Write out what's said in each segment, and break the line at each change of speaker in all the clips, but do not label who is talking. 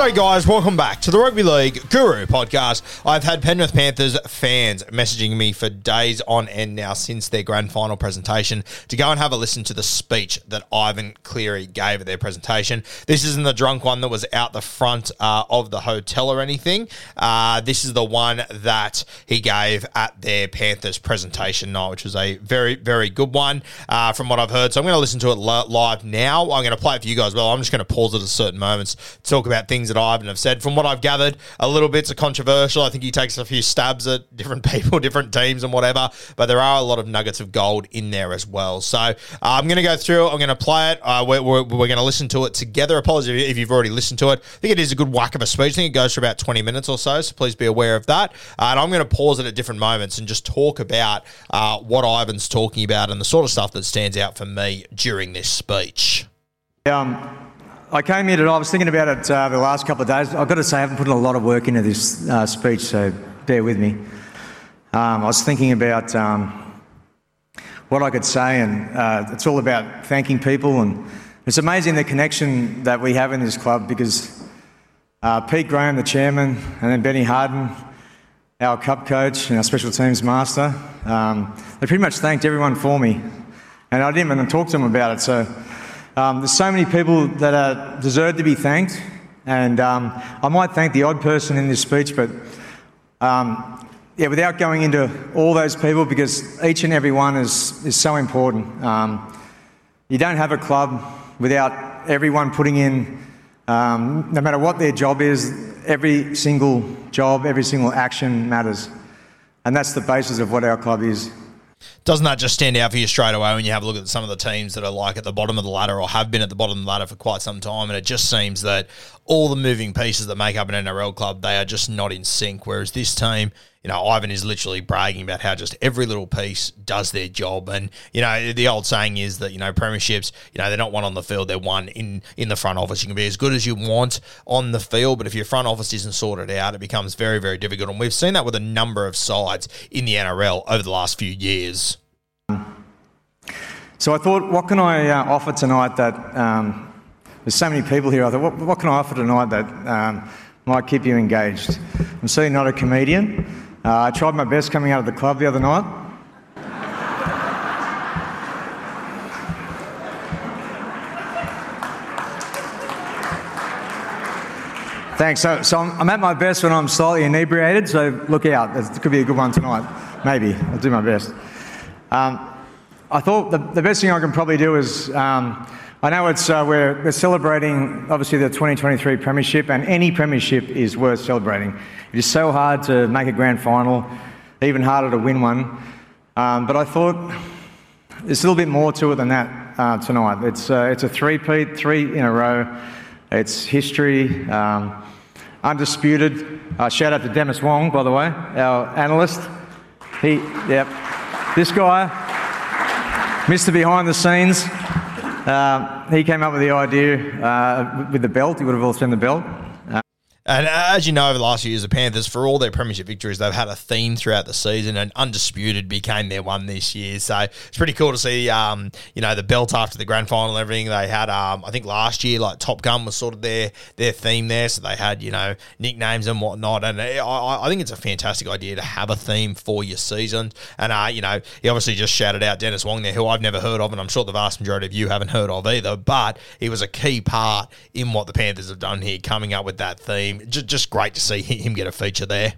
G'day, guys. Welcome back to the Rugby League Guru podcast. I've had Penrith Panthers fans messaging me for days on end now since their grand final presentation to go and have a listen to the speech that Ivan Cleary gave at their presentation. This isn't the drunk one that was out the front uh, of the hotel or anything. Uh, this is the one that he gave at their Panthers presentation night, which was a very, very good one uh, from what I've heard. So I'm going to listen to it li- live now. I'm going to play it for you guys. Well, I'm just going to pause it at certain moments talk about things that Ivan have said. From what I've gathered, a little bits controversial. I think he takes a few stabs at different people, different teams, and whatever. But there are a lot of nuggets of gold in there as well. So uh, I'm going to go through. I'm going to play it. Uh, we're we're, we're going to listen to it together. Apologies if you've already listened to it. I think it is a good whack of a speech. I think it goes for about 20 minutes or so. So please be aware of that. Uh, and I'm going to pause it at different moments and just talk about uh, what Ivan's talking about and the sort of stuff that stands out for me during this speech.
Um, I came here today, I was thinking about it uh, the last couple of days. I've got to say, I haven't put a lot of work into this uh, speech, so bear with me. Um, I was thinking about um, what I could say, and uh, it's all about thanking people. And it's amazing the connection that we have in this club because uh, Pete Graham, the chairman, and then Benny Harden, our cup coach and our special teams master, um, they pretty much thanked everyone for me. And I didn't even talk to them about it. So um, there's so many people that are, deserve to be thanked. And um, I might thank the odd person in this speech, but um, yeah, without going into all those people, because each and every one is, is so important. Um, you don't have a club without everyone putting in, um, no matter what their job is, every single job, every single action matters. And that's the basis of what our club is.
Doesn't that just stand out for you straight away when you have a look at some of the teams that are like at the bottom of the ladder or have been at the bottom of the ladder for quite some time? And it just seems that all the moving pieces that make up an NRL club, they are just not in sync. Whereas this team, you know, Ivan is literally bragging about how just every little piece does their job. And, you know, the old saying is that, you know, premierships, you know, they're not one on the field, they're one in, in the front office. You can be as good as you want on the field, but if your front office isn't sorted out, it becomes very, very difficult. And we've seen that with a number of sides in the NRL over the last few years.
So I thought, what can I uh, offer tonight that um, there's so many people here. I thought, what, what can I offer tonight that um, might keep you engaged? I'm certainly not a comedian. Uh, I tried my best coming out of the club the other night. Thanks. So, so I'm, I'm at my best when I'm slightly inebriated, so look out. It could be a good one tonight. Maybe. I'll do my best. Um, I thought the, the best thing I can probably do is um, I know it's uh, we're, we're celebrating obviously the 2023 premiership, and any premiership is worth celebrating. It is so hard to make a grand final, even harder to win one. Um, but I thought there's a little bit more to it than that uh, tonight. It's uh, it's a three-peat, three in a row. It's history, um, undisputed. Uh, shout out to Dennis Wong, by the way, our analyst. He, yep, this guy, Mr. Behind the Scenes. Uh, he came up with the idea uh, with the belt. You would have all seen the belt.
And as you know, over the last few years, the Panthers, for all their premiership victories, they've had a theme throughout the season, and undisputed became their one this year. So it's pretty cool to see, um, you know, the belt after the grand final and everything. They had, um, I think last year, like Top Gun was sort of their their theme there, so they had, you know, nicknames and whatnot. And I, I think it's a fantastic idea to have a theme for your season. And uh, you know, he obviously just shouted out Dennis Wong there, who I've never heard of, and I'm sure the vast majority of you haven't heard of either. But he was a key part in what the Panthers have done here, coming up with that theme just, just great to see him get a feature there.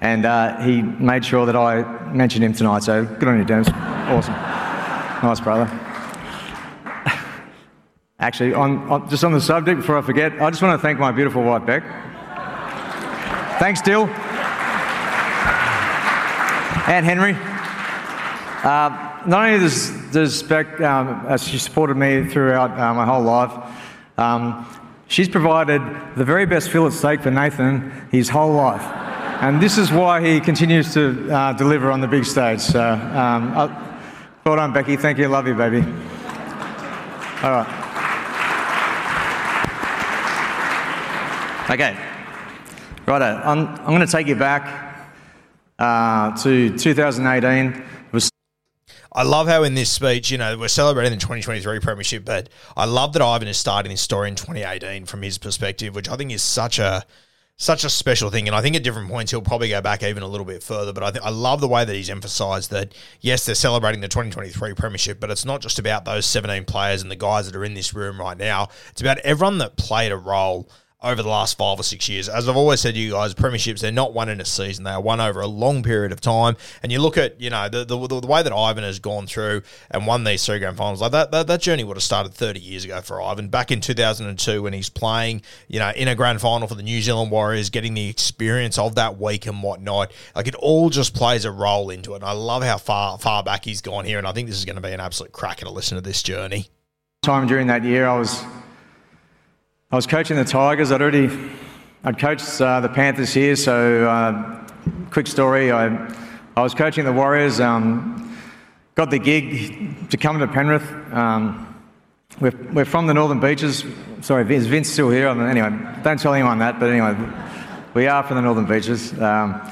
And uh, he made sure that I mentioned him tonight. So good on you, Dennis. Awesome. Nice, brother. Actually, on, on, just on the subject, before I forget, I just want to thank my beautiful wife, Beck. Thanks, Dill. And Henry. Uh, not only does, does Beck, um, she supported me throughout uh, my whole life, um, She's provided the very best fillet steak for Nathan his whole life. And this is why he continues to uh, deliver on the big stage. So, um, uh, well done, Becky. Thank you. Love you, baby. All right. Okay. Righto. I'm, I'm going to take you back uh, to 2018.
I love how in this speech, you know, we're celebrating the 2023 Premiership, but I love that Ivan is starting this story in 2018 from his perspective, which I think is such a such a special thing. And I think at different points he'll probably go back even a little bit further. But I think I love the way that he's emphasised that yes, they're celebrating the 2023 Premiership, but it's not just about those 17 players and the guys that are in this room right now. It's about everyone that played a role over the last five or six years. As I've always said to you guys, premierships, they're not won in a season. They are won over a long period of time. And you look at, you know, the, the, the way that Ivan has gone through and won these three grand finals, like that, that, that journey would have started 30 years ago for Ivan. Back in 2002 when he's playing, you know, in a grand final for the New Zealand Warriors, getting the experience of that week and whatnot. Like it all just plays a role into it. And I love how far, far back he's gone here. And I think this is going to be an absolute cracker to listen to this journey.
Time during that year, I was I was coaching the Tigers. I'd already I'd coached uh, the Panthers here. So, uh, quick story: I I was coaching the Warriors. Um, got the gig to come to Penrith. Um, we're, we're from the Northern Beaches. Sorry, is Vince still here? Anyway, don't tell anyone that. But anyway, we are from the Northern Beaches. Um,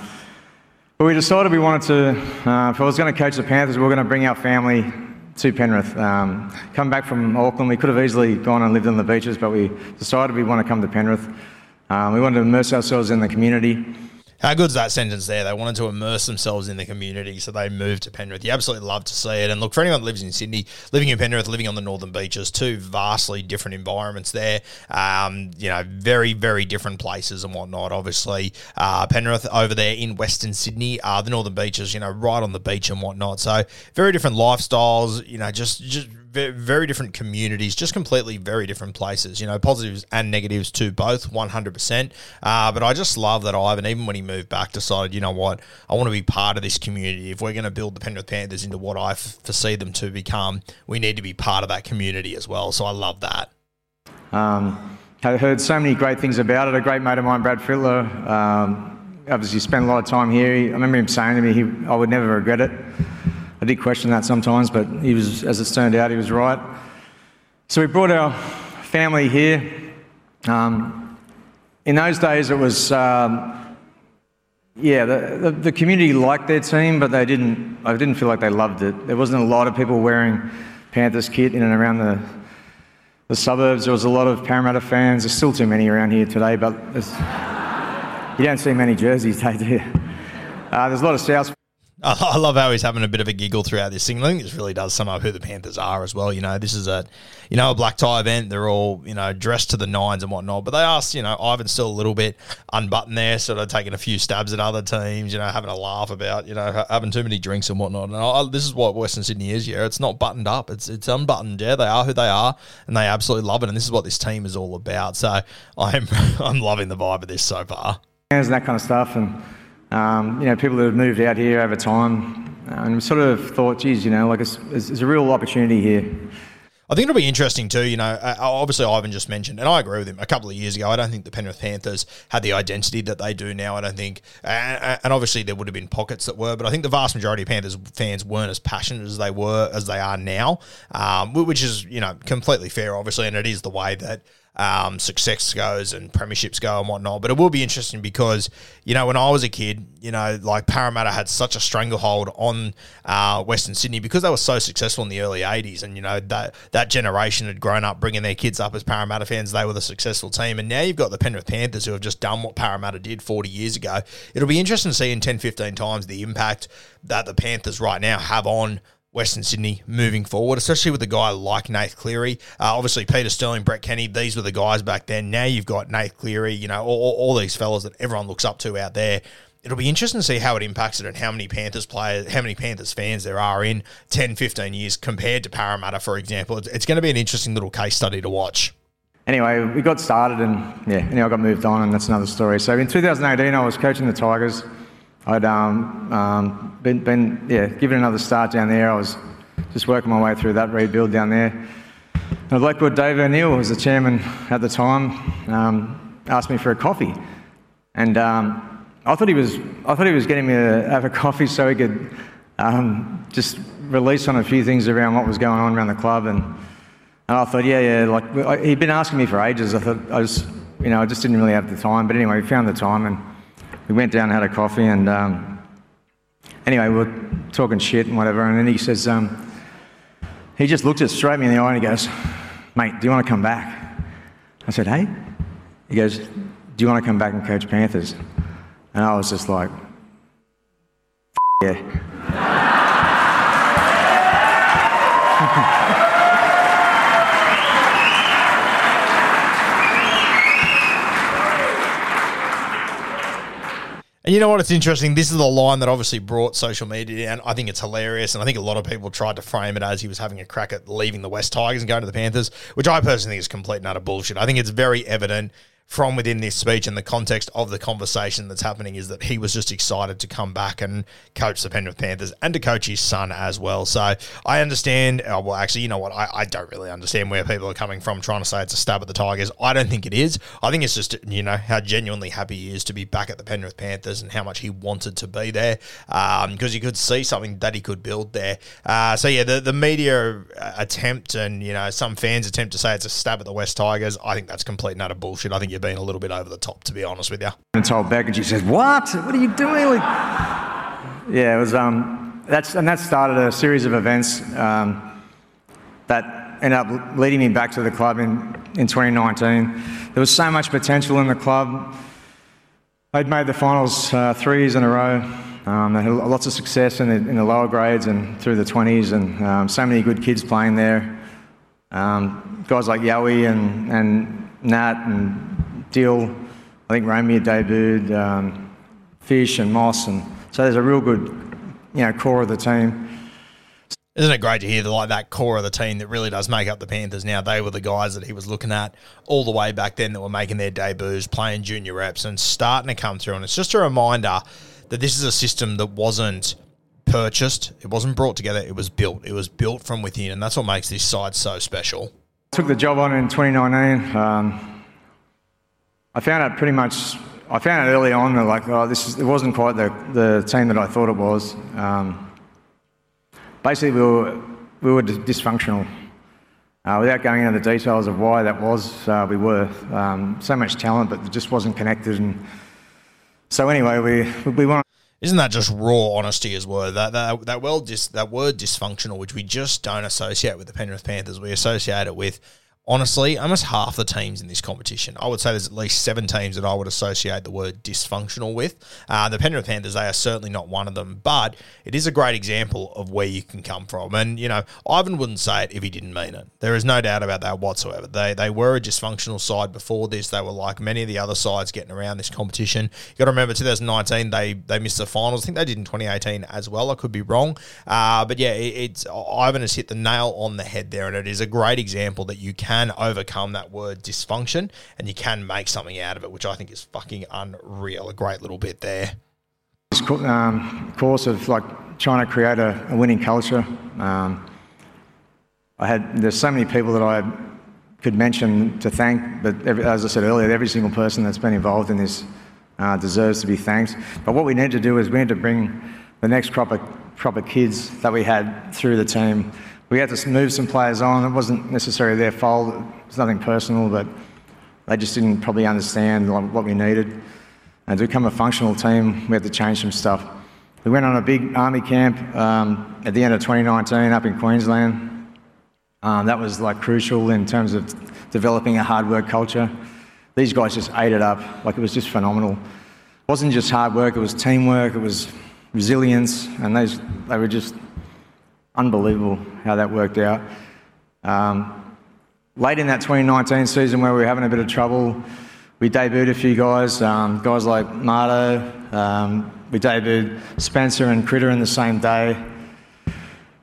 but we decided we wanted to. Uh, if I was going to coach the Panthers, we were going to bring our family to Penrith. Um, come back from Auckland, we could have easily gone and lived on the beaches, but we decided we want to come to Penrith. Um, we wanted to immerse ourselves in the community.
How good's that sentence there? They wanted to immerse themselves in the community, so they moved to Penrith. You absolutely love to see it. And look, for anyone that lives in Sydney, living in Penrith, living on the northern beaches, two vastly different environments there. Um, you know, very, very different places and whatnot. Obviously, uh, Penrith over there in Western Sydney, uh, the northern beaches, you know, right on the beach and whatnot. So very different lifestyles. You know, just just very different communities, just completely very different places. You know, positives and negatives to both, one hundred percent. Uh, but I just love that Ivan, even when he moved back, decided, you know what, I want to be part of this community. If we're going to build the Penrith Panthers into what I f- foresee them to become, we need to be part of that community as well. So I love that.
Um, I heard so many great things about it. A great mate of mine, Brad Fittler, um, obviously spent a lot of time here. I remember him saying to me, he, I would never regret it. I did question that sometimes, but he was, as it turned out, he was right. So we brought our family here. Um, in those days, it was, um, yeah, the, the, the, community liked their team, but they didn't, I didn't feel like they loved it. There wasn't a lot of people wearing Panthers kit in and around the, the suburbs. There was a lot of Parramatta fans. There's still too many around here today, but you don't see many jerseys, do? Uh, there's a lot of South
I love how he's having a bit of a giggle throughout this thing. I think this really does sum up who the Panthers are as well. You know, this is a, you know, a black tie event. They're all, you know, dressed to the nines and whatnot. But they asked, you know, Ivan's still a little bit unbuttoned there, sort of taking a few stabs at other teams, you know, having a laugh about, you know, having too many drinks and whatnot. And I, this is what Western Sydney is, yeah. It's not buttoned up. It's it's unbuttoned, yeah. They are who they are and they absolutely love it. And this is what this team is all about. So I'm I'm loving the vibe of this so far.
And that kind of stuff and um, you know, people that have moved out here over time, and sort of thought, geez, you know, like it's, it's, it's a real opportunity here
I think it'll be interesting too. You know, uh, obviously Ivan just mentioned, and I agree with him. A couple of years ago, I don't think the Penrith Panthers had the identity that they do now. I don't think, and, and obviously there would have been pockets that were, but I think the vast majority of Panthers fans weren't as passionate as they were as they are now, um, which is you know completely fair, obviously, and it is the way that um, success goes and premierships go and whatnot. But it will be interesting because, you know, when I was a kid, you know, like Parramatta had such a stranglehold on uh, Western Sydney because they were so successful in the early 80s. And, you know, that, that generation had grown up bringing their kids up as Parramatta fans. They were the successful team. And now you've got the Penrith Panthers who have just done what Parramatta did 40 years ago. It'll be interesting to see in 10, 15 times the impact that the Panthers right now have on Western Sydney moving forward, especially with a guy like Nath Cleary. Uh, obviously, Peter Sterling, Brett Kenny, these were the guys back then. Now you've got Nath Cleary, you know, all, all these fellas that everyone looks up to out there. It'll be interesting to see how it impacts it and how many Panthers players, how many Panthers fans there are in 10, 15 years compared to Parramatta, for example. It's, it's going to be an interesting little case study to watch.
Anyway, we got started and yeah, anyway, I got moved on and that's another story. So in 2018, I was coaching the Tigers. I'd um, um, been, been, yeah, given another start down there. I was just working my way through that rebuild down there. And Blackwood Dave O'Neill was the chairman at the time. Um, asked me for a coffee, and um, I thought he was I thought he was getting me to have a coffee so he could um, just release on a few things around what was going on around the club. And, and I thought, yeah, yeah, like he'd been asking me for ages. I thought I was, you know, I just didn't really have the time. But anyway, we found the time and we went down and had a coffee. And um, anyway, we were talking shit and whatever. And then he says. Um, he just looked at straight me in the eye and he goes, Mate, do you want to come back? I said, Hey? He goes, Do you want to come back and coach Panthers? And I was just like, Yeah.
And you know what? It's interesting. This is the line that obviously brought social media down. I think it's hilarious. And I think a lot of people tried to frame it as he was having a crack at leaving the West Tigers and going to the Panthers, which I personally think is complete and utter bullshit. I think it's very evident from within this speech and the context of the conversation that's happening is that he was just excited to come back and coach the Penrith Panthers and to coach his son as well. So I understand. Oh, well, actually, you know what? I, I don't really understand where people are coming from trying to say it's a stab at the Tigers. I don't think it is. I think it's just, you know, how genuinely happy he is to be back at the Penrith Panthers and how much he wanted to be there because um, you could see something that he could build there. Uh, so, yeah, the, the media attempt and, you know, some fans attempt to say it's a stab at the West Tigers. I think that's complete and utter bullshit. I think you're being a little bit over the top, to be honest with you.
And told back, and she says, "What? What are you doing?" Like, yeah, it was. Um, that's and that started a series of events um, that ended up leading me back to the club in in 2019. There was so much potential in the club. They'd made the finals uh, three years in a row. Um, they had lots of success in the, in the, lower grades and through the 20s, and um, so many good kids playing there. Um, guys like Yowie and, and Nat and Dill, I think Romeo debuted, um, Fish and Moss, and so there's a real good, you know, core of the team.
Isn't it great to hear like that core of the team that really does make up the Panthers now? They were the guys that he was looking at all the way back then that were making their debuts, playing junior reps, and starting to come through. And it's just a reminder that this is a system that wasn't purchased, it wasn't brought together, it was built. It was built from within, and that's what makes this side so special.
Took the job on in 2019. Um, I found out pretty much. I found out early on that like, oh, this is, it wasn't quite the, the team that I thought it was. Um, basically, we were we were dysfunctional. Uh, without going into the details of why that was, uh, we were um, so much talent, but it just wasn't connected. And so anyway, we we want.
Isn't that just raw honesty as well? That that that well dis, that word dysfunctional, which we just don't associate with the Penrith Panthers, we associate it with honestly, almost half the teams in this competition. I would say there's at least seven teams that I would associate the word dysfunctional with. Uh, the Penrith Panthers, they are certainly not one of them, but it is a great example of where you can come from. And, you know, Ivan wouldn't say it if he didn't mean it. There is no doubt about that whatsoever. They, they were a dysfunctional side before this. They were like many of the other sides getting around this competition. you got to remember, 2019, they, they missed the finals. I think they did in 2018 as well. I could be wrong. Uh, but yeah, it, it's Ivan has hit the nail on the head there, and it is a great example that you can can overcome that word dysfunction and you can make something out of it, which I think is fucking unreal. A great little bit there.
This um, course of like trying to create a, a winning culture. Um, I had there's so many people that I could mention to thank, but every, as I said earlier, every single person that's been involved in this uh, deserves to be thanked. But what we need to do is we need to bring the next crop of, crop of kids that we had through the team. We had to move some players on. It wasn't necessarily their fault. It's nothing personal, but they just didn't probably understand what we needed. And to become a functional team, we had to change some stuff. We went on a big army camp um, at the end of 2019 up in Queensland. Um, that was like crucial in terms of developing a hard work culture. These guys just ate it up. Like it was just phenomenal. It wasn't just hard work, it was teamwork, it was resilience, and those, they were just unbelievable how that worked out. Um, late in that 2019 season where we were having a bit of trouble, we debuted a few guys, um, guys like Marto. Um, we debuted Spencer and Critter in the same day.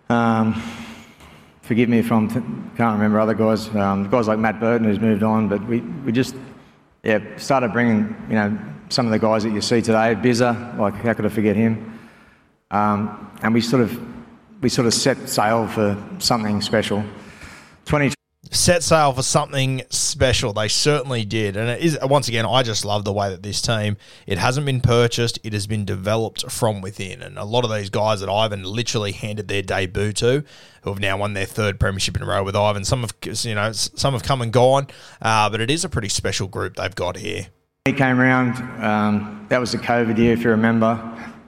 Um, forgive me if I can't remember other guys, um, guys like Matt Burton who's moved on, but we, we just yeah started bringing you know some of the guys that you see today. Bizza, like how could I forget him? Um, and we sort of we sort of set sail for something special. 20
set sail for something special. They certainly did. And it is once again, I just love the way that this team it hasn't been purchased, it has been developed from within. And a lot of these guys that Ivan literally handed their debut to, who have now won their third premiership in a row with Ivan. Some have you know, some have come and gone, uh, but it is a pretty special group they've got here.
He came around, um, that was the COVID year, if you remember.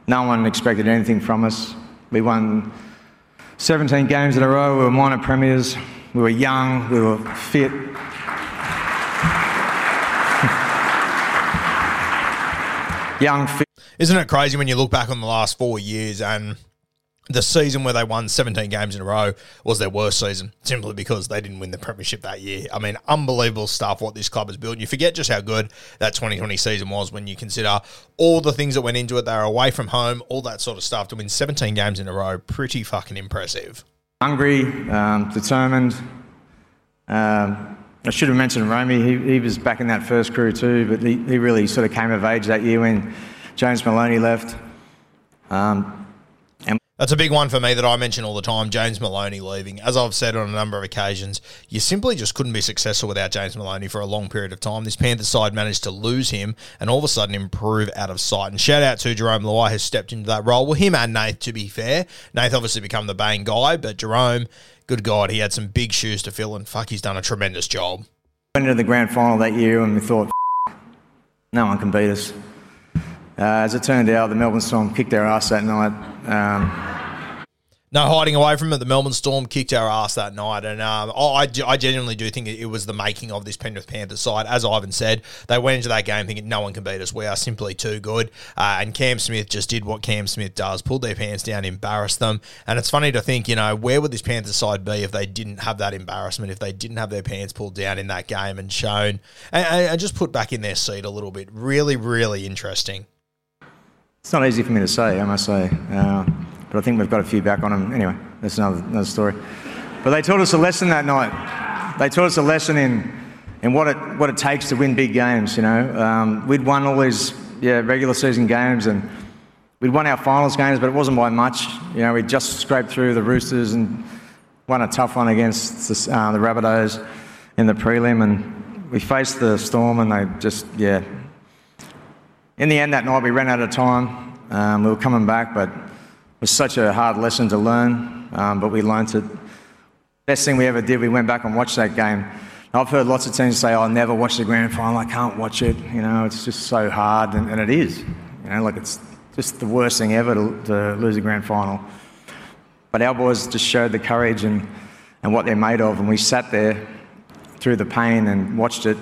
No one expected anything from us. We won 17 games in a row, we were minor premiers. We were young, we were fit. young, fit.
Isn't it crazy when you look back on the last four years and the season where they won 17 games in a row was their worst season simply because they didn't win the premiership that year. I mean, unbelievable stuff what this club has built. You forget just how good that 2020 season was when you consider all the things that went into it. They were away from home, all that sort of stuff. To win 17 games in a row, pretty fucking impressive
hungry, um, determined. Um, I should have mentioned Romy. He, he, was back in that first crew too, but he, he, really sort of came of age that year when James Maloney left. Um,
that's a big one for me that I mention all the time. James Maloney leaving. As I've said on a number of occasions, you simply just couldn't be successful without James Maloney for a long period of time. This Panthers side managed to lose him and all of a sudden improve out of sight. And shout out to Jarome Luai, who's stepped into that role. Well, him and Nath, to be fair. Nath obviously become the bang guy, but Jarome, good God, he had some big shoes to fill, and fuck, he's done a tremendous job.
Went into the grand final that year and we thought, no one can beat us. Uh, as it turned out, the Melbourne Storm kicked their ass that night. Um,
no hiding away from it. The Melbourne Storm kicked our ass that night, and um, I, I genuinely do think it was the making of this Penrith Panthers side. As Ivan said, they went into that game thinking no one can beat us. We are simply too good. Uh, and Cam Smith just did what Cam Smith does: pulled their pants down, embarrassed them. And it's funny to think, you know, where would this Panthers side be if they didn't have that embarrassment, if they didn't have their pants pulled down in that game and shown, and, and just put back in their seat a little bit. Really, really interesting.
It's not easy for me to say, I must say. Uh, but I think we've got a few back on them. Anyway, that's another, another story. But they taught us a lesson that night. They taught us a lesson in, in what, it, what it takes to win big games, you know. Um, we'd won all these yeah, regular season games and we'd won our finals games, but it wasn't by much. You know, we'd just scraped through the Roosters and won a tough one against the, uh, the Rabbitohs in the prelim and we faced the Storm and they just, yeah. In the end that night we ran out of time. Um, we were coming back, but was such a hard lesson to learn, um, but we learnt it. Best thing we ever did, we went back and watched that game. I've heard lots of teams say, oh, I'll never watch the grand final, I can't watch it. You know, it's just so hard, and, and it is. You know, like it's just the worst thing ever to, to lose a grand final. But our boys just showed the courage and, and what they're made of, and we sat there through the pain and watched it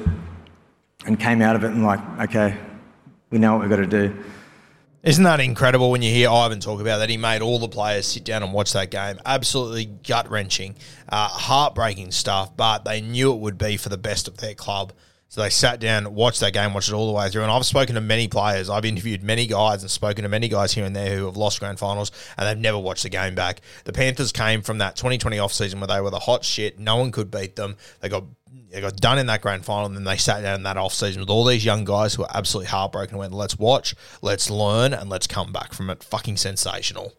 and came out of it and like, okay, we know what we've got to do.
Isn't that incredible when you hear Ivan talk about that? He made all the players sit down and watch that game. Absolutely gut wrenching, uh, heartbreaking stuff, but they knew it would be for the best of their club. So they sat down, watched that game, watched it all the way through. And I've spoken to many players. I've interviewed many guys and spoken to many guys here and there who have lost grand finals and they've never watched the game back. The Panthers came from that 2020 off season where they were the hot shit. No one could beat them. They got they got done in that grand final, and then they sat down in that off season with all these young guys who were absolutely heartbroken and went, let's watch, let's learn, and let's come back from it. Fucking sensational.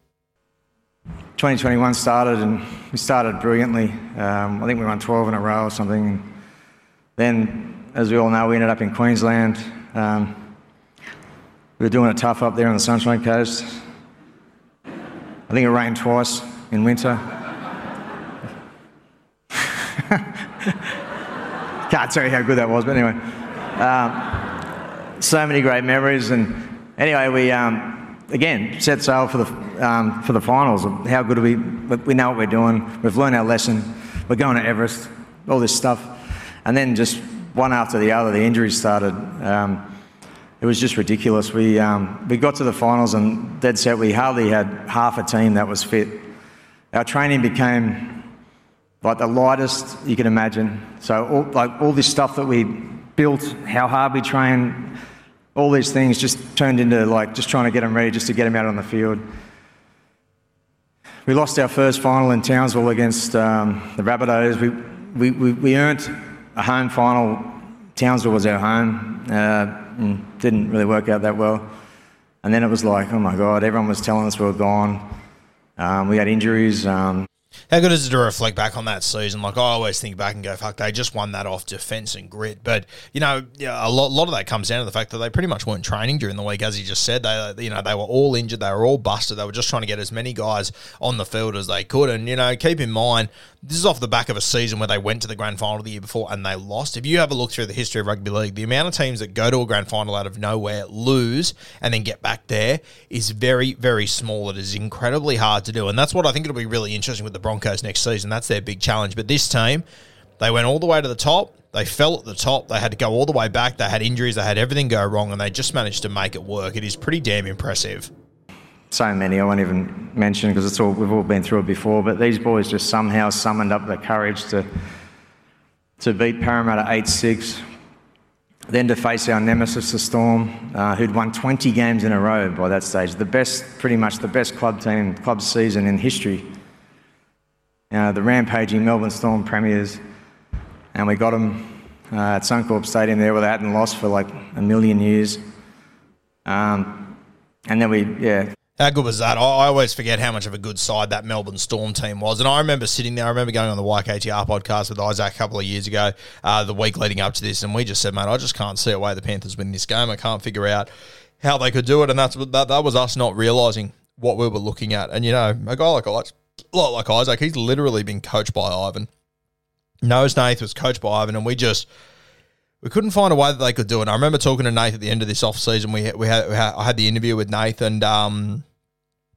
2021 started, and we started brilliantly. Um, I think we won 12 in a row or something. Then, as we all know, we ended up in Queensland. Um, we were doing it tough up there on the Sunshine Coast. I think it rained twice in winter. Can't tell you how good that was, but anyway. Um, so many great memories, and anyway, we um, again set sail for the um, for the finals. How good are we? We know what we're doing. We've learned our lesson. We're going to Everest. All this stuff, and then just one after the other, the injuries started. Um, it was just ridiculous. We um, we got to the finals, and dead set, we hardly had half a team that was fit. Our training became like the lightest you can imagine. So, all, like all this stuff that we built, how hard we trained, all these things just turned into like just trying to get them ready, just to get them out on the field. We lost our first final in Townsville against um, the Rabbitohs. We, we, we, we, earned a home final. Townsville was our home. Uh, didn't really work out that well. And then it was like, oh my God, everyone was telling us we were gone. Um, we had injuries. Um,
how good is it to reflect back on that season? Like I always think back and go, "Fuck, they just won that off defense and grit." But you know, a lot, lot of that comes down to the fact that they pretty much weren't training during the week, as you just said. They, you know, they were all injured, they were all busted. They were just trying to get as many guys on the field as they could. And you know, keep in mind, this is off the back of a season where they went to the grand final the year before and they lost. If you have a look through the history of rugby league, the amount of teams that go to a grand final out of nowhere, lose, and then get back there is very, very small. It is incredibly hard to do. And that's what I think it'll be really interesting with the Broncos next season. That's their big challenge. But this team, they went all the way to the top. They fell at the top. They had to go all the way back. They had injuries. They had everything go wrong, and they just managed to make it work. It is pretty damn impressive
so many I won't even mention because it's all we've all been through it before. But these boys just somehow summoned up the courage to to beat Parramatta eight six, then to face our nemesis, the Storm, uh, who'd won 20 games in a row by that stage, the best, pretty much the best club team, club season in history. Uh, the rampaging Melbourne Storm premiers, and we got them uh, at Suncorp Stadium there where they hadn't lost for like a million years. Um, and then we, yeah,
how good was that? I, always forget how much of a good side that Melbourne Storm team was. And I remember sitting there, I remember going on the YKTR podcast with Isaac a couple of years ago, uh, the week leading up to this, and we just said, mate, I just can't see a way the Panthers win this game. I can't figure out how they could do it. And that's that, that was us not realising what we were looking at. And, you know, a guy like, like Isaac, he's literally been coached by Ivan. Knows Nath was coached by Ivan, and we just we couldn't find a way that they could do it. And I remember talking to Nath at the end of this off season. We we had, we had I had the interview with Nath, and um,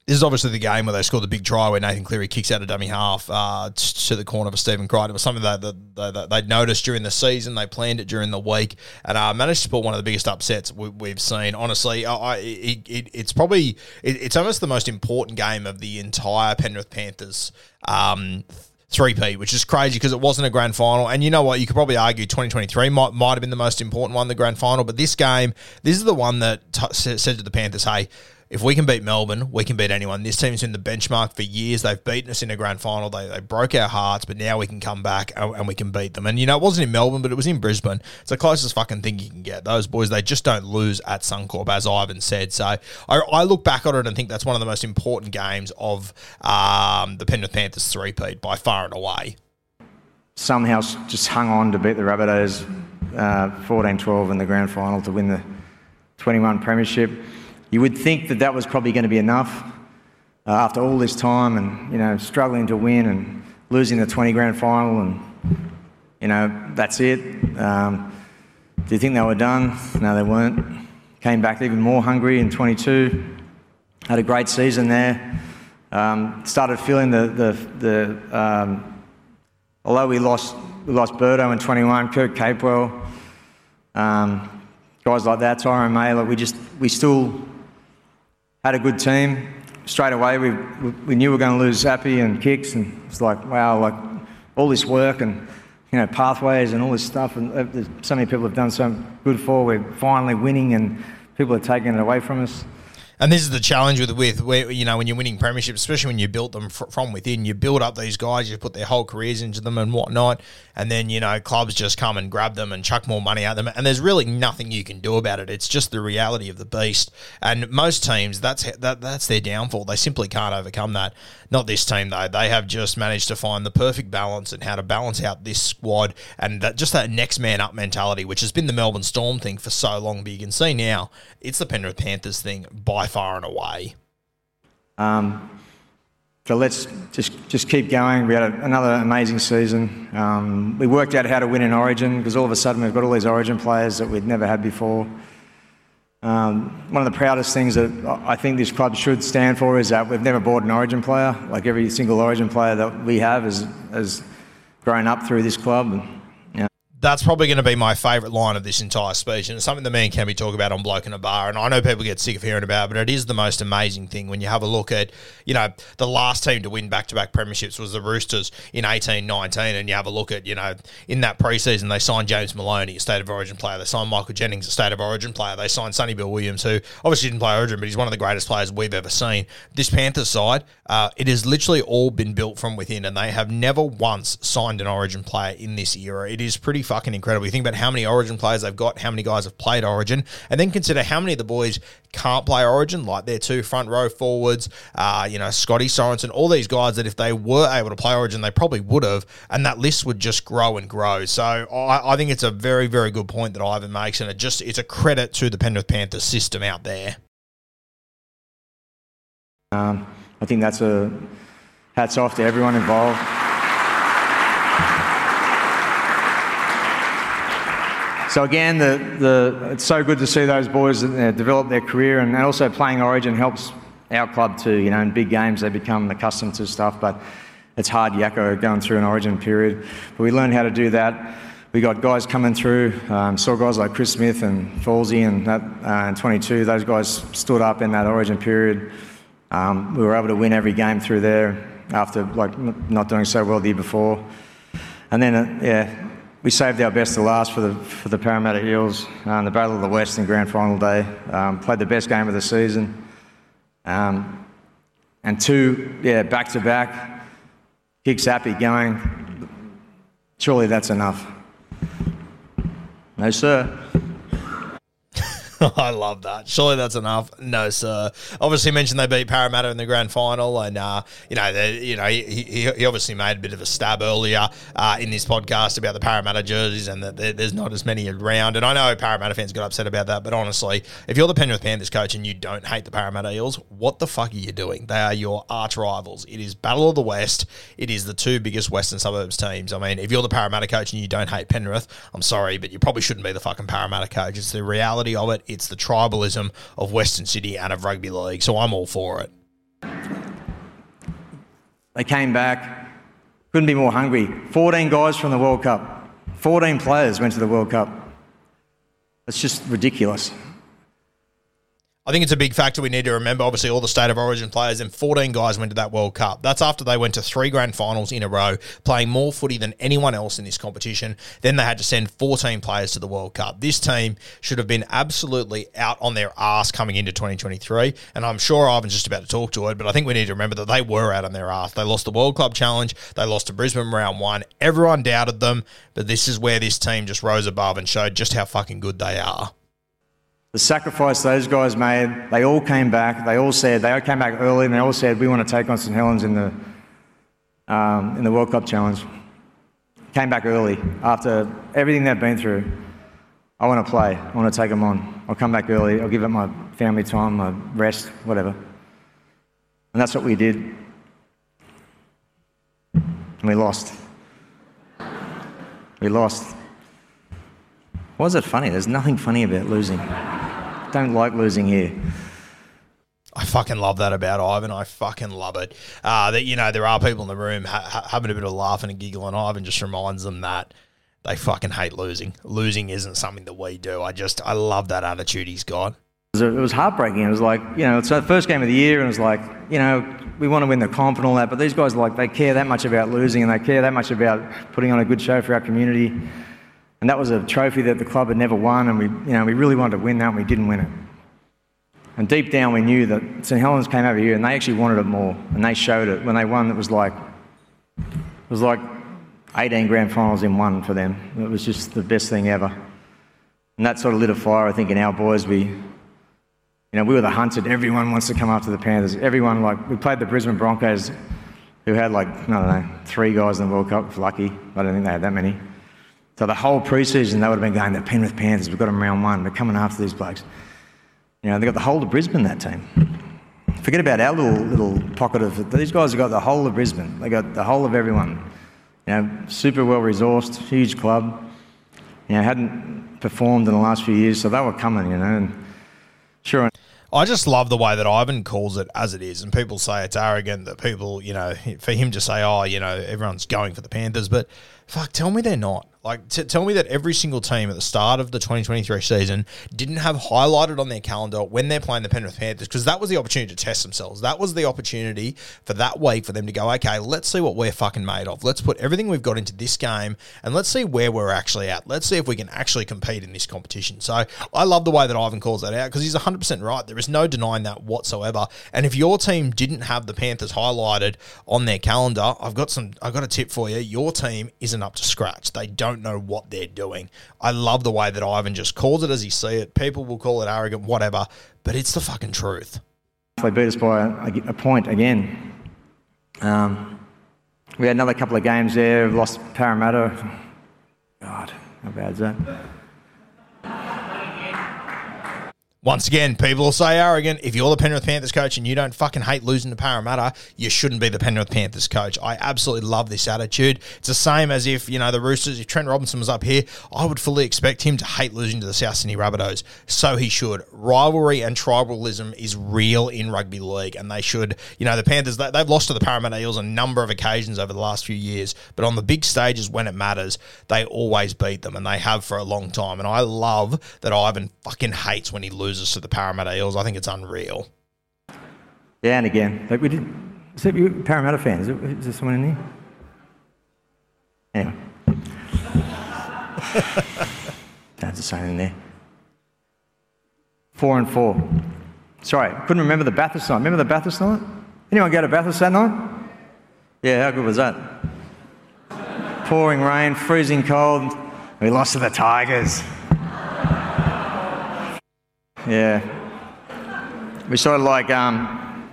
this is obviously the game where they scored the big try where Nathan Cleary kicks out a dummy half uh, to the corner for Stephen Crichton. It was something that, that, that, they'd noticed during the season. They planned it during the week and uh, managed to pull one of the biggest upsets we, have seen. Honestly, I, it, it, it's probably it, it's almost the most important game of the entire Penrith Panthers. Um, 3P, which is crazy because it wasn't a grand final. And you know what? You could probably argue 2023 might, might have been the most important one, the grand final. But this game, this is the one that t- said to the Panthers, hey, if we can beat Melbourne, we can beat anyone. This team's been the benchmark for years. They've beaten us in a grand final. They, they broke our hearts, but now we can come back and, and, we can beat them. And, you know, it wasn't in Melbourne, but it was in Brisbane. It's the closest fucking thing you can get. Those boys, they just don't lose at Suncorp, as Ivan said. So I, I look back on it and think that's one of the most important games of um, the Penrith Panthers three-peat by far and away.
Somehow just hung on to beat the Rabbitohs uh, 14-12 in the grand final to win the 21 premiership you would think that that was probably going to be enough uh, after all this time and, you know, struggling to win and losing the 20 grand final and, you know, that's it. Um, do you think they were done? No, they weren't. Came back even more hungry in 22. Had a great season there. Um, started feeling the, the, the um, although we lost, we lost Birdo in 21, Kurt Capewell, um, guys like that, Tyrone May, we just, we still had a good team. Straight away, we, we knew we were going to lose Appy and Kicks, and it's like, wow, like all this work and you know pathways and all this stuff, and uh, so many people have done so good for. We're finally winning, and people are taking it away from us.
And this is the challenge with with where, you know when you're winning premierships, especially when you built them fr- from within. You build up these guys, you put their whole careers into them and whatnot, and then you know clubs just come and grab them and chuck more money at them, and there's really nothing you can do about it. It's just the reality of the beast. And most teams, that's that that's their downfall. They simply can't overcome that. Not this team though. They have just managed to find the perfect balance and how to balance out this squad and that just that next man up mentality, which has been the Melbourne Storm thing for so long. But you can see now it's the Penrith Panthers thing by far and away.
Um, so let's just just keep going. We had a, another amazing season. Um, we worked out how to win in Origin because all of a sudden we've got all these Origin players that we'd never had before. Um, one of the proudest things that I think this club should stand for is that we've never bought an Origin player. Like every single Origin player that we have has, has grown up through this club. And,
that's probably going to be my favourite line of this entire speech, and it's something that me and Kemby talk about on Bloke in a Bar. And I know people get sick of hearing about, it, but it is the most amazing thing when you have a look at, you know, the last team to win back to back premierships was the Roosters in eighteen nineteen, and you have a look at, you know, in that preseason they signed James Maloney, a state of origin player. They signed Michael Jennings, a state of origin player. They signed Sonny Bill Williams, who obviously didn't play origin, but he's one of the greatest players we've ever seen. This Panthers side, uh, it has literally all been built from within, and they have never once signed an origin player in this era. It is pretty fucking incredible. You think about how many Origin players they've got, how many guys have played Origin, and then consider how many of the boys can't play Origin, like their two front row forwards, uh, you know, Scotty Sorensen, all these guys that if they were able to play Origin, they probably would have, and that list would just grow and grow. So I, I think it's a very, very good point that Ivan makes, and it just it's a credit to the Penrith Panthers system out there.
Um, I think that's a hats off to everyone involved. So again, the, the, it's so good to see those boys uh, develop their career, and also playing Origin helps our club too. You know, in big games they become accustomed to stuff, but it's hard yakko going through an Origin period. But we learned how to do that. We got guys coming through. Um, saw guys like Chris Smith and Falsey and that uh, in 22. Those guys stood up in that Origin period. Um, we were able to win every game through there after like not doing so well the year before. And then, uh, yeah, we saved our best to last for the, for the Parramatta Eels um, the Battle of the West in grand final day. Um, played the best game of the season. Um, and two, yeah, back to back. Kick happy going. Surely that's enough. No, sir.
I love that. Surely that's enough. No, sir. Obviously, mentioned they beat Parramatta in the grand final, and uh, you know, you know, he, he, he, obviously made a bit of a stab earlier uh, in this podcast about the Parramatta jerseys and that there's not as many around. And I know Parramatta fans got upset about that, but honestly, if you're the Penrith Panthers coach and you don't hate the Parramatta Eels, what the fuck are you doing? They are your arch rivals. It is Battle of the West. It is the two biggest Western suburbs teams. I mean, if you're the Parramatta coach and you don't hate Penrith, I'm sorry, but you probably shouldn't be the fucking Parramatta coach. It's the reality of it. It's the tribalism of Western Sydney and of rugby league. So I'm all for it.
They came back, couldn't be more hungry. 14 guys from the World Cup, 14 players went to the World Cup. It's just ridiculous.
I think it's a big factor we need to remember. Obviously, all the state of origin players and 14 guys went to that World Cup. That's after they went to three grand finals in a row, playing more footy than anyone else in this competition. Then they had to send 14 players to the World Cup. This team should have been absolutely out on their ass coming into 2023. And I'm sure Ivan's just about to talk to it, but I think we need to remember that they were out on their ass. They lost the World Club Challenge, they lost to Brisbane round one. Everyone doubted them, but this is where this team just rose above and showed just how fucking good they are
the sacrifice those guys made, they all came back. They all said, they all came back early and they all said, we want to take on St Helens in the, um, in the World Cup Challenge. Came back early after everything they've been through. I want to play. I want to take them on. I'll come back early. I'll give up my family time, my rest, whatever. And that's what we did. And we lost. We lost. Why is it funny? There's nothing funny about losing don't like losing here.
I fucking love that about Ivan. I fucking love it. Uh, that you know there are people in the room ha- having a bit of a laugh and a giggle, and Ivan just reminds them that they fucking hate losing. Losing isn't something that we do. I just I love that attitude he's got.
It was heartbreaking. It was like you know it's the first game of the year, and it was like you know we want to win the comp and all that, but these guys like they care that much about losing, and they care that much about putting on a good show for our community. And that was a trophy that the club had never won, and we, you know, we really wanted to win that, and we didn't win it. And deep down, we knew that St Helens came over here and they actually wanted it more, and they showed it when they won. It was like it was like 18 grand finals in one for them. It was just the best thing ever, and that sort of lit a fire. I think in our boys, we, you know, we were the hunted. Everyone wants to come after the Panthers. Everyone like we played the Brisbane Broncos, who had like I don't know three guys in the World Cup. Lucky, I don't think they had that many. So the whole preseason, they would have been going, the Penrith Panthers, we've got them round one, they're coming after these blokes. You know, they got the whole of Brisbane that team. Forget about our little little pocket of these guys have got the whole of Brisbane. They got the whole of everyone. You know, super well resourced, huge club. You know, hadn't performed in the last few years, so they were coming. You know, and sure.
I just love the way that Ivan calls it as it is, and people say it's arrogant that people, you know, for him to say, "Oh, you know, everyone's going for the Panthers," but fuck, tell me they're not. Like, t- tell me that every single team at the start of the 2023 season didn't have highlighted on their calendar when they're playing the Penrith Panthers because that was the opportunity to test themselves. That was the opportunity for that week for them to go, okay, let's see what we're fucking made of. Let's put everything we've got into this game and let's see where we're actually at. Let's see if we can actually compete in this competition. So I love the way that Ivan calls that out because he's 100% right. There is no denying that whatsoever. And if your team didn't have the Panthers highlighted on their calendar, I've got some, I've got a tip for you. Your team isn't up to scratch. They don't know what they're doing. I love the way that Ivan just calls it as he see it. People will call it arrogant, whatever, but it's the fucking truth.
They beat us by a, a point again. Um, we had another couple of games there. Lost Parramatta. God, how bad is that?
Once again, people will say arrogant. If you're the Penrith Panthers coach and you don't fucking hate losing to Parramatta, you shouldn't be the Penrith Panthers coach. I absolutely love this attitude. It's the same as if, you know, the Roosters, if Trent Robinson was up here, I would fully expect him to hate losing to the South Sydney Rabbitohs. So he should. Rivalry and tribalism is real in rugby league, and they should, you know, the Panthers, they've lost to the Parramatta Eels a number of occasions over the last few years, but on the big stages when it matters, they always beat them, and they have for a long time. And I love that Ivan fucking hates when he loses loses to the Parramatta Eels. I think it's unreal.
Yeah, and again, like we did. That you Parramatta fan? Is, there someone in there? Anyway. That's the sign in there. Four and four. Sorry, couldn't remember the Bathurst night. Remember the Bathurst night? Anyone go to Bathurst that night? Yeah, how good was that? Pouring rain, freezing cold. We lost to the Tigers. Yeah. We sort of like. Um,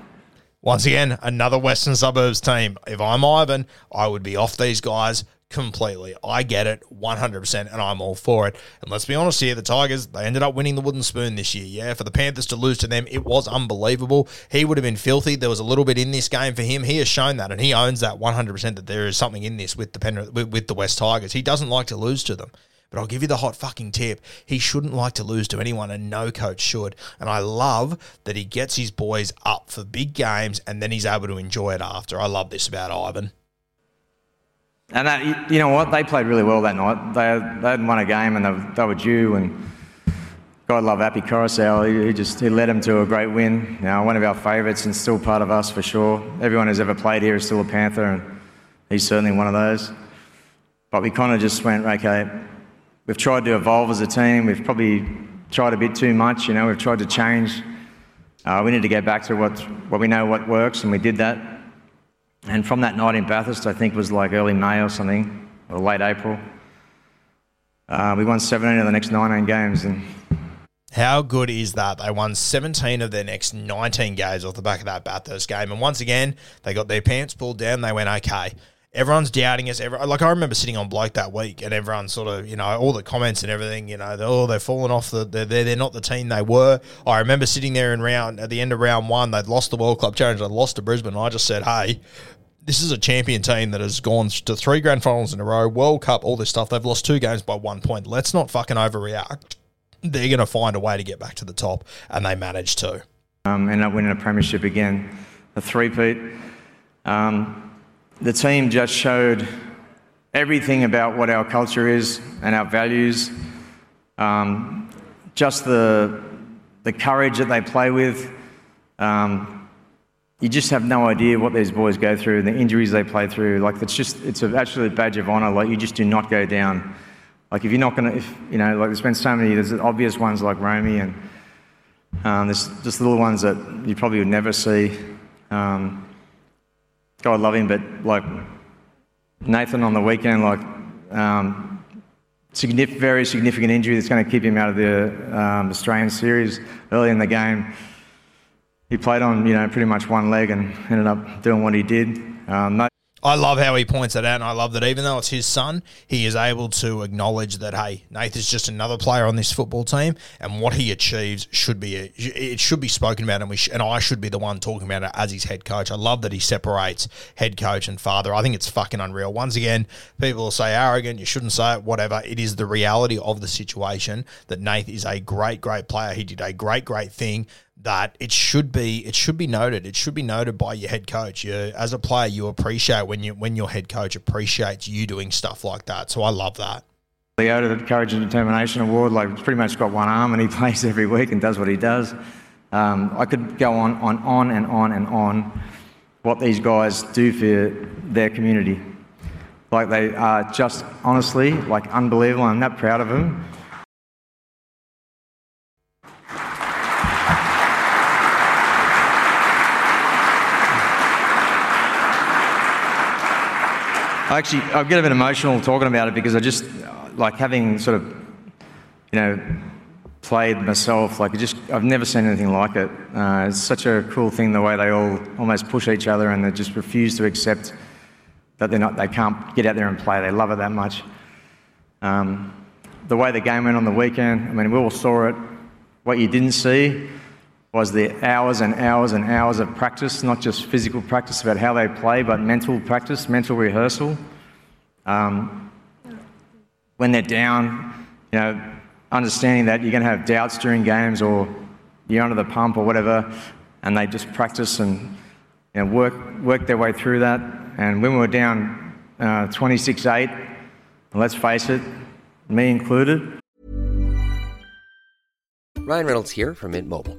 Once again, another Western Suburbs team. If I'm Ivan, I would be off these guys completely. I get it 100% and I'm all for it. And let's be honest here, the Tigers, they ended up winning the wooden spoon this year. Yeah, for the Panthers to lose to them, it was unbelievable. He would have been filthy. There was a little bit in this game for him. He has shown that and he owns that 100% that there is something in this with the with the West Tigers. He doesn't like to lose to them. But I'll give you the hot fucking tip. He shouldn't like to lose to anyone, and no coach should. And I love that he gets his boys up for big games and then he's able to enjoy it after. I love this about Ivan.
And that, you know what? They played really well that night. They, they hadn't won a game and they, they were due. And God love Api Koroisau. He, he, just he led them to a great win. Now, one of our favourites and still part of us for sure. Everyone who's ever played here is still a Panther, and he's certainly one of those. But we kind of just went, okay, We've tried to evolve as a team. We've probably tried a bit too much. You know, we've tried to change. Uh, we need to get back to what, what we know what works, and we did that. And from that night in Bathurst, I think it was like early May or something, or late April. Uh, we won 17 of the next 19 games, and
how good is that? They won 17 of their next 19 games off the back of that Bathurst game. And once again, they got their pants pulled down. They went, okay, everyone's doubting us. Every, like I remember sitting on bloke that week, and everyone sort of, you know, all the comments and everything, you know, they're, oh, they're falling off. The, they're, they're not the team they were. I remember sitting there in round at the end of round one, they'd lost the World Club Challenge, they'd lost to Brisbane. I just said, hey. This is a champion team that has gone to three grand finals in a row, World Cup, all this stuff. They've lost two games by one point. Let's not fucking overreact. They're going to find a way to get back to the top, and they managed to.
Um, end up winning a premiership again, a three-peat. Um, the team just showed everything about what our culture is and our values. Um, just the, the courage that they play with. Um, you just have no idea what these boys go through, and the injuries they play through. Like it's just, it's a, actually a badge of honour. Like you just do not go down. Like if you're not if you know, like there's been so many, there's obvious ones like Romy and Um, there's just little ones that you probably would never see. Um, God love him, but like Nathan on the weekend, like um, signif- very significant injury that's going to keep him out of the um, Australian series early in the game. He played on, you know, pretty much one leg and ended up doing what he did. Um, no-
I love how he points it out, and I love that even though it's his son, he is able to acknowledge that hey, Nathan's just another player on this football team, and what he achieves should be a, it should be spoken about, and we sh- and I should be the one talking about it as his head coach. I love that he separates head coach and father. I think it's fucking unreal. Once again, people will say arrogant, you shouldn't say it, whatever. It is the reality of the situation that Nath is a great, great player. He did a great, great thing that it should be it should be noted. It should be noted by your head coach. You, as a player, you appreciate when you when your head coach appreciates you doing stuff like that. So I love that.
Leo, the Courage and Determination Award, like pretty much got one arm and he plays every week and does what he does. Um, I could go on, on, on and on and on what these guys do for their community. Like they are just honestly like unbelievable. I'm that proud of them. Actually, I get a bit emotional talking about it because I just like having sort of, you know, played myself. Like, I just I've never seen anything like it. Uh, it's such a cool thing the way they all almost push each other and they just refuse to accept that they're not, they can't get out there and play. They love it that much. Um, the way the game went on the weekend, I mean, we all saw it. What you didn't see was the hours and hours and hours of practice, not just physical practice about how they play, but mental practice, mental rehearsal. Um, when they're down, you know, understanding that you're going to have doubts during games or you're under the pump or whatever, and they just practice and you know, work, work their way through that. And when we were down uh, 26 8, let's face it, me included,
Ryan Reynolds here from Mint Mobile.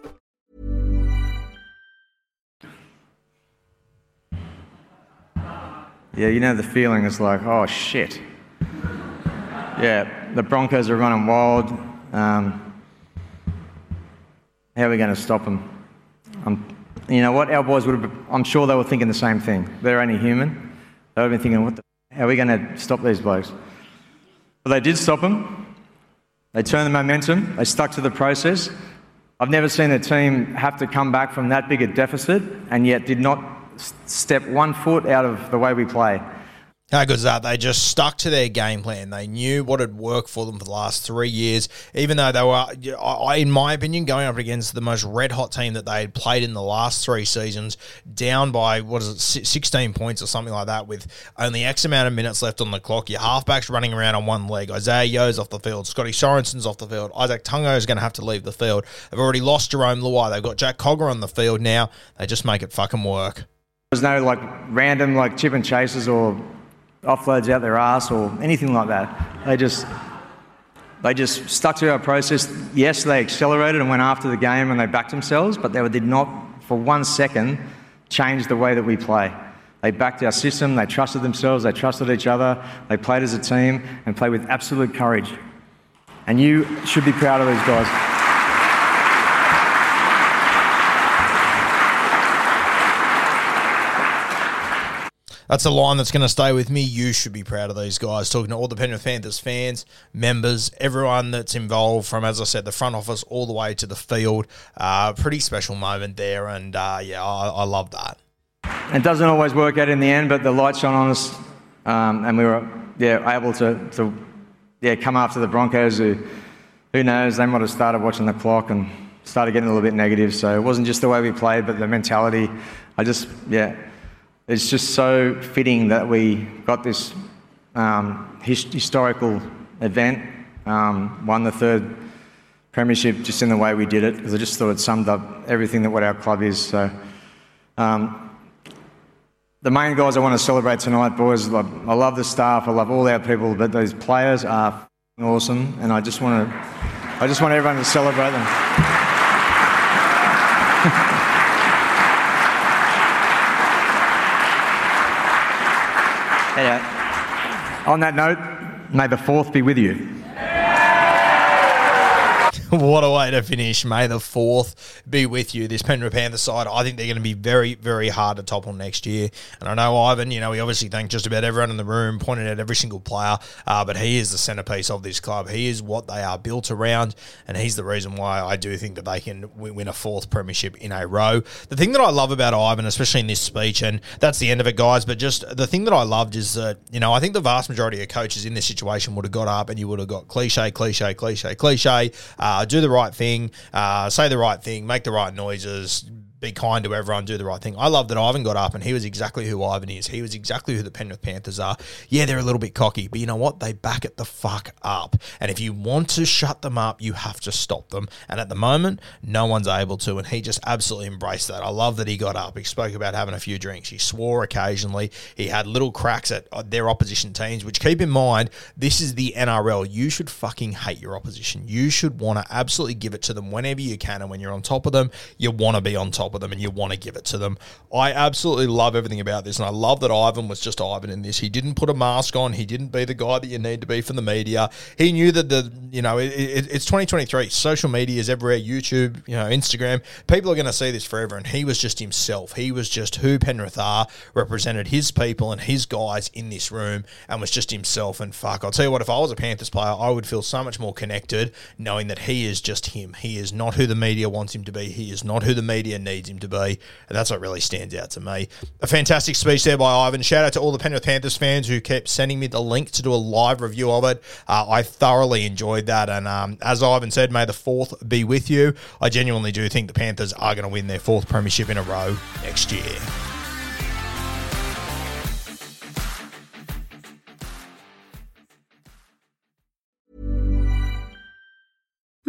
Yeah, you know the feeling is like, oh shit. Yeah, the Broncos are running wild. Um, how are we going to stop them? Um, you know what? Our boys would have. I'm sure they were thinking the same thing. They're only human. They would have been thinking, what? The, how are we going to stop these blokes? But they did stop them. They turned the momentum. They stuck to the process. I've never seen a team have to come back from that big a deficit and yet did not step one foot out of the way we play.
How good is that? They just stuck to their game plan. They knew what had worked for them for the last three years, even though they were, in my opinion, going up against the most red hot team that they had played in the last three seasons, down by, what is it, 16 points or something like that, with only X amount of minutes left on the clock. Your halfbacks running around on one leg. Isaah Yeo's off the field. Scotty Sorensen's off the field. Izack Tago is going to have to leave the field. They've already lost Jarome Luai. They've got Jack Cogger on the field now. They just make it fucking work.
There's no like random like chip and chases or offloads out their ass or anything like that. They just they just stuck to our process. Yes, they accelerated and went after the game and they backed themselves, but they did not for one second change the way that we play. They backed our system, they trusted themselves, they trusted each other, they played as a team and played with absolute courage. And you should be proud of these guys.
That's a line that's going to stay with me. You should be proud of these guys. Talking to all the Penrith Panthers fans, members, everyone that's involved from, as I said, the front office all the way to the field. Uh, pretty special moment there. And uh, yeah, I, I love that.
It doesn't always work out in the end, but the light shone on us, um, and we were yeah able to, to yeah come after the Broncos. Who who knows? They might have started watching the clock and started getting a little bit negative. So it wasn't just the way we played, but the mentality. I just yeah, it's just so fitting that we got this um, his, historical event, um, won the third premiership just in the way we did it because I just thought it summed up everything that what our club is. So, um, the main guys I want to celebrate tonight, boys. I love the staff. I love all our people, but those players are awesome, and I just want to, I just want everyone to celebrate them. Anyway, on that note, may the fourth be with you.
what a way to finish. May the 4th be with you. This Penrith Panther side, I think they're going to be very, very hard to topple next year. And I know Ivan, you know, we obviously thank just about everyone in the room, pointed out every single player, uh, but he is the centerpiece of this club. He is what they are built around, and he's the reason why I do think that they can win a fourth premiership in a row. The thing that I love about Ivan, especially in this speech, and that's the end of it, guys, but just the thing that I loved is that, you know, I think the vast majority of coaches in this situation would have got up and you would have got cliche, cliche, cliche, cliche, uh, do the right thing, uh, say the right thing, make the right noises, be kind to everyone, do the right thing. I love that Ivan got up and he was exactly who Ivan is. He was exactly who the Penrith Panthers are. Yeah, they're a little bit cocky, but you know what? They back it the fuck up. And if you want to shut them up, you have to stop them. And at the moment, no one's able to. And he just absolutely embraced that. I love that he got up. He spoke about having a few drinks. He swore occasionally. He had little cracks at uh, their opposition teams, which keep in mind, this is the NRL. You should fucking hate your opposition. You should want to absolutely give it to them whenever you can. And when you're on top of them, you want to be on top of them and you want to give it to them. I absolutely love everything about this. And I love that Ivan was just Ivan in this. He didn't put a mask on. He didn't be the guy that you need to be for the media. He knew that the, you know, it, it, it's 2023. Social media is everywhere YouTube, you know, Instagram. People are going to see this forever. And he was just himself. He was just who Penrith are, represented his people and his guys in this room and was just himself. And fuck, I'll tell you what, if I was a Panthers player, I would feel so much more connected knowing that he is just him. He is not who the media wants him to be. He is not who the media needs him to be. And that's what really stands out to me. A fantastic speech there by Ivan. Shout out to all the Penrith Panthers fans who kept sending me the link to do a live review of it. Uh, I thoroughly enjoyed that. And um, as Ivan said, may the fourth be with you. I genuinely do think the Panthers are going to win their fourth premiership in a row next year.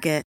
Target.